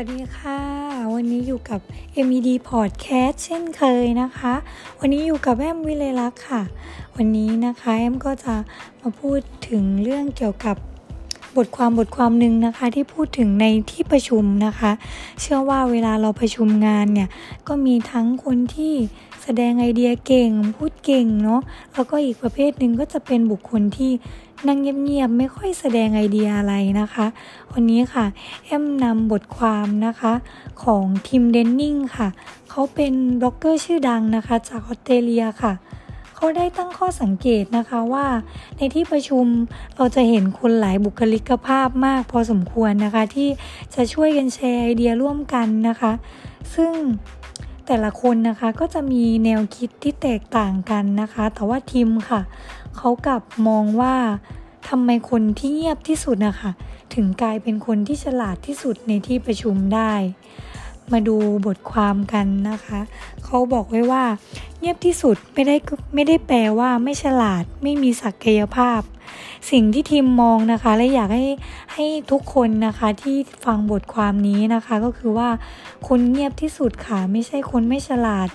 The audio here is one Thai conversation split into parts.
วัสดีค่ะ วันนี้อยู่กับ MED Podcast เช่นเคยนะคะ วันนี้อยู่กับแอมวิเลลักษ์ค่ะ วันนี้นะคะแอมก็จะมาพูดถึงเรื่องเกี่ยวกับ บทความบทความหนึ่งนะคะที่พูดถึงในที่ประชุมนะคะ เชื่อว่าเวลาเราประชุมงานเนี่ยก็มีทั้งคนที่แสดงไอเดียเก่ง พูดเก่งเนาะแล้วก็อีกประเภทหนึ่งก็จะเป็นบุคคลที่นั่งเงียบๆไม่ค่อยแสดงไอเดียอะไรนะคะ วันนี้ค่ะแอมนำบทความนะคะของ Tim Denning ค่ะ เขาเป็นบล็อกเกอร์ชื่อดังนะคะ จากออสเตรเลียค่ะ เขาได้ตั้งข้อสังเกตนะคะว่า ในที่ประชุมเราจะเห็นคนหลายบุคลิกภาพมากพอสมควรนะคะ ที่จะช่วยกันแชร์ไอเดียร่วมกันนะคะ ซึ่งแต่ละคนนะคะก็จะมีแนวคิดที่แตกต่างกันนะคะ แต่ว่าทีมค่ะเขากลับมองว่าทำไมคนที่เงียบที่สุดนะคะถึงกลายเป็นคนที่ฉลาดที่สุดในที่ประชุมได้ มาดูบทความกันนะคะ เขาบอกไว้ว่า เงียบที่สุดไม่ได้ไม่ได้แปลว่าไม่ฉลาด ไม่มีศักยภาพ สิ่งที่ทีมมองนะคะ และอยากให้ให้ทุกคนนะคะที่ฟังบทความนี้นะคะ ก็คือว่าคนเงียบที่สุดค่ะ ไม่ใช่คนไม่ฉลาด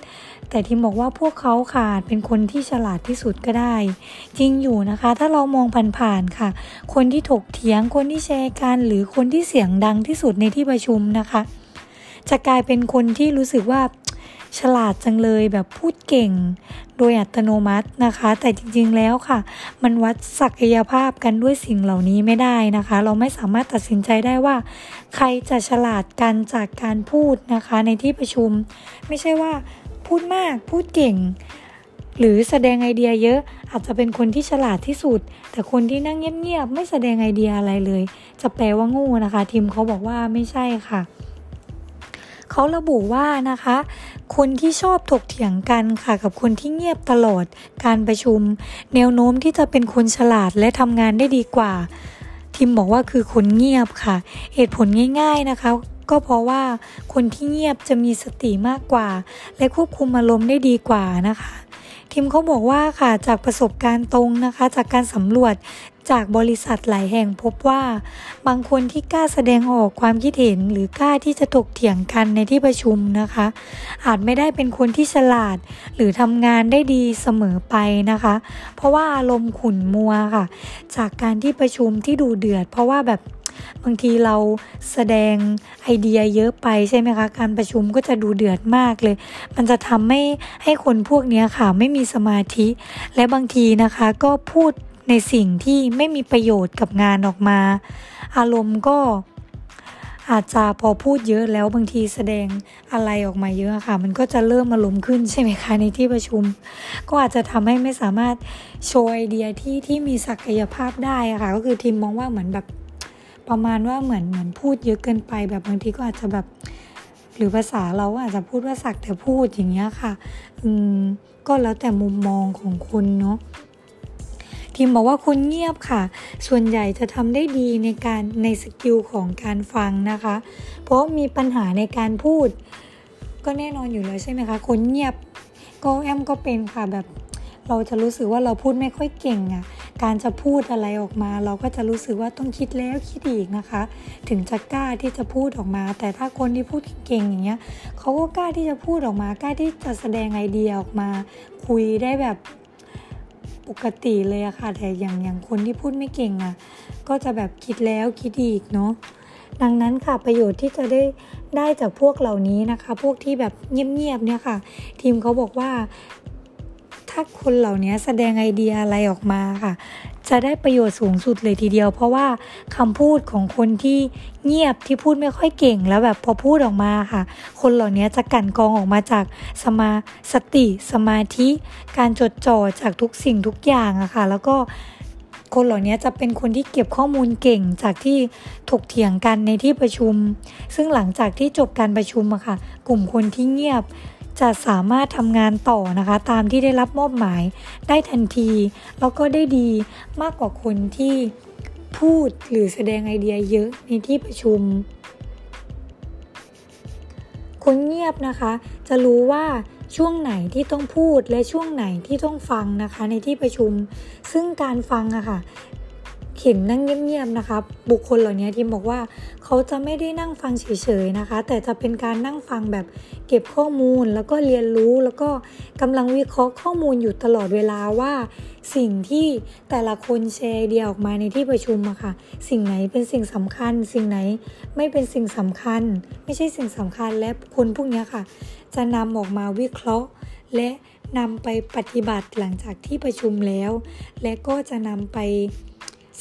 แต่ทีมบอกว่าพวกเขาขาดเป็นคนที่ฉลาดที่สุดก็ได้ จริงอยู่นะคะ ถ้าเรามองผ่านๆค่ะ คนที่ถกเถียงคนที่แชร์กันหรือคนที่เสียงดังที่สุดในที่ประชุมนะคะ จะกลายเป็นคนที่รู้สึกว่า ฉลาดจังเลยแบบพูดเก่ง โดยอัตโนมัตินะคะ แต่จริงๆแล้วค่ะ มันวัดศักยภาพกันด้วยสิ่งเหล่านี้ไม่ได้นะคะ เราไม่สามารถตัดสินใจได้ว่า ใครจะฉลาดกันจากการพูดนะคะ ในที่ประชุม ไม่ใช่ว่าพูดมากพูดเก่งหรือแสดงไอเดียเยอะอาจจะเป็นคนที่ฉลาดที่สุด แต่คนที่นั่งเงียบๆไม่แสดงไอเดียอะไรเลย จะแปลว่างูนะคะทีมเขาบอกว่าไม่ใช่ค่ะ เขาระบุว่านะคะ คนที่ชอบถกเถียงกันค่ะกับคนที่เงียบตลอดการประชุม แนวโน้มที่จะเป็นคนฉลาดและทำงานได้ดีกว่า ทิมบอกว่าคือคนเงียบค่ะ เหตุผลง่าย ๆนะคะก็เพราะว่าคนที่เงียบจะมีสติมากกว่า และควบคุมอารมณ์ได้ดีกว่านะคะ ทิมเขาบอกว่าค่ะจากประสบการณ์ตรงนะคะ จากการสำรวจ จากบริษัทหลายแห่งพบว่า บางคนที่กล้าแสดงออกความคิดเห็น หรือกล้าที่จะถกเถียงกันในที่ประชุมนะคะ อาจไม่ได้เป็นคนที่ฉลาด หรือทำงานได้ดีเสมอไปนะคะ เพราะว่าอารมณ์ขุ่นมัวค่ะ จากการที่ประชุมที่ดูเดือด เพราะว่าแบบบางทีเราแสดงไอเดียเยอะไปใช่ไหมคะ การประชุมก็จะดูเดือดมากเลย มันจะทำให้ให้คนพวกนี้ค่ะ ไม่มีสมาธิ และบางทีนะคะก็พูด ในสิ่งที่ไม่มีประโยชน์กับงานออกมา อารมณ์ก็อาจจะพอพูดเยอะแล้วบางทีแสดงอะไรออกมาเยอะค่ะ มันก็จะเริ่มอารมณ์ขึ้นใช่ไหมคะในที่ประชุม ก็อาจจะทำให้ไม่สามารถโชว์ไอเดียที่ที่มีศักยภาพได้ค่ะก็คือทีมมองว่าเหมือนแบบประมาณว่าเหมือนเหมือนพูดเยอะเกินไป แบบบางทีก็อาจจะแบบหรือภาษาเราอาจจะพูดว่าสักแต่พูดอย่างเงี้ยค่ะ อืมก็แล้วแต่มุมมองของคุณเนาะ ทีมบอกว่าคนเงียบค่ะ ส่วนใหญ่จะทำได้ดีในการในสกิลของการฟังนะคะ เพราะมีปัญหาในการพูด ก็แน่นอนอยู่แล้วใช่ไหมคะคนเงียบก็แอมก็เป็นค่ะแบบเราจะรู้สึกว่าเราพูดไม่ค่อยเก่งอะ่ะ การจะพูดอะไรออกมา เราก็จะรู้สึกว่าต้องคิดแล้วคิดอีกนะคะ ถึงจะกล้าที่จะพูดออกมา แต่ถ้าคนที่พูดเก่งอย่างเงี้ยเขาก็กล้าที่จะพูดออกมา กล้าที่จะแสดงไอเดียออกมา คุยได้แบบ ปกติเลยอะค่ะ แต่อย่างอย่างคนที่พูดไม่เก่งอะก็จะแบบคิดแล้วคิดอีกเนาะดังนั้นค่ะประโยชน์ที่จะได้ได้จากพวกเหล่านี้นะคะ พวกที่แบบเงียบๆเนี่ยค่ะ ทีมเขาบอกว่า ถ้าคนเหล่านี้แสดงไอเดียอะไรออกมาค่ะ จะได้ประโยชน์สูงสุดเลยทีเดียว เพราะว่าคำพูดของคนที่เงียบที่พูดไม่ค่อยเก่งแล้วแบบพอพูดออกมาค่ะ คนเหล่านี้จะกันกองออกมาจากสมาสติ สมาธิ การจดจ่อจากทุกสิ่งทุกอย่างอะค่ะ แล้วก็คนเหล่านี้จะเป็นคนที่เก็บข้อมูลเก่งจากที่ถกเถียงกันในที่ประชุม ซึ่งหลังจากที่จบการประชุมอะค่ะ กลุ่มคนที่เงียบ จะสามารถทำงานต่อนะคะ ตามที่ได้รับมอบหมายได้ทันที แล้วก็ได้ดีมากกว่าคนที่พูดหรือแสดงไอเดียเยอะในที่ประชุม คนเงียบนะคะ จะรู้ว่าช่วงไหนที่ต้องพูดและช่วงไหนที่ต้องฟังนะคะในที่ประชุม ซึ่งการฟังอะคะ่ะ เห็นนั่งเงียบๆนะคะ บุคคลเหล่านี้ที่บอกว่าเขาจะไม่ได้นั่งฟังเฉยๆนะคะ แต่จะเป็นการนั่งฟังแบบเก็บข้อมูลแล้วก็เรียนรู้แล้วก็กำลังวิเคราะห์ข้อมูลอยู่ตลอดเวลาว่าสิ่งที่แต่ละคนแชร์เดียออกมาในที่ประชุมอะค่ะ สิ่งไหนเป็นสิ่งสำคัญ สิ่งไหนไม่เป็นสิ่งสำคัญ ไม่ใช่สิ่งสำคัญและคนพวกนี้ค่ะ จะนำออกมาวิเคราะห์ และนำไปปฏิบัติหลังจากที่ประชุมแล้ว และก็จะนำไป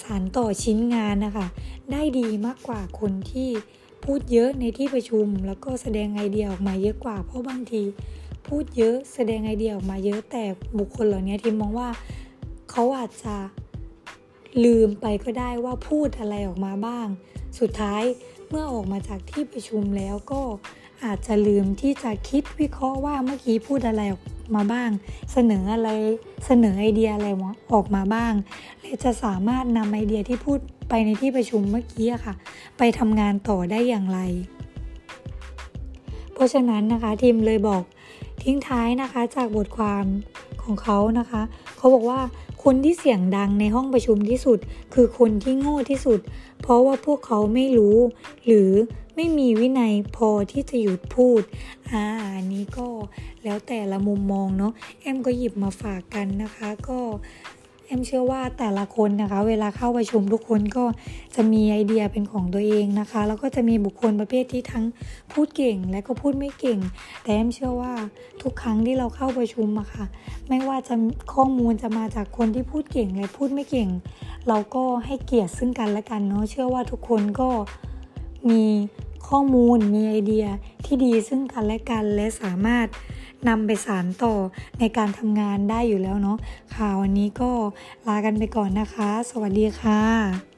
สารต่อชิ้นงานนะคะ ได้ดีมากกว่าคนที่พูดเยอะในที่ประชุม แล้วก็แสดงไอเดียออกมาเยอะกว่า เพราะบางทีพูดเยอะแสดงไอเดียออกมาเยอะแต่บุคคลเหล่านี้ทีมมองว่าเขาอาจจะลืมไปก็ได้ว่าพูดอะไรออกมาบ้าง สุดท้ายเมื่อออกมาจากที่ประชุมแล้วก็ อาจจะลืมที่จะคิดวิเคราะห์ว่าเมื่อกี้พูดอะไรออกมาบ้าง เสนออะไรเสนอไอเดียอะไรออกมาบ้างและจะสามารถนำไอเดียที่พูดไปในที่ประชุมเมื่อกี้ค่ะ ไปทำงานต่อได้อย่างไร เพราะฉะนั้นนะคะทีมเลยบอกทิ้งท้ายนะคะจากบทความของเขานะคะ เขาบอกว่าคนที่เสียงดังในห้องประชุมที่สุด คือคนที่โง่ที่สุด เพราะว่าพวกเขาไม่รู้ หรือ ไม่มีวินัยพอที่จะหยุดพูด อ่าอันนี้ก็แล้วแต่ละมุมมองเนาะแอมก็หยิบมาฝากกันนะคะ ก็แอมเชื่อว่าแต่ละคนนะคะ เวลาเข้าประชุมทุกคนก็จะมีไอเดียเป็นของตัวเองนะคะ แล้วก็จะมีบุคคลประเภทที่ทั้งพูดเก่งและก็พูดไม่เก่ง แต่แอมเชื่อว่าทุกครั้งที่เราเข้าประชุมอะค่ะ ไม่ว่าจะข้อมูลจะมาจากคนที่พูดเก่งและพูดไม่เก่ง เราก็ให้เกียรติซึ่งกันและกันเนาะเชื่อว่าทุกคนก็ มีข้อมูลมีไอเดียที่ดีซึ่งกันและกันและสามารถนำไปสารต่อในการทำงานได้อยู่แล้วเนาะค่ะวันนี้ก็ลากันไปก่อนนะคะ สวัสดีค่ะ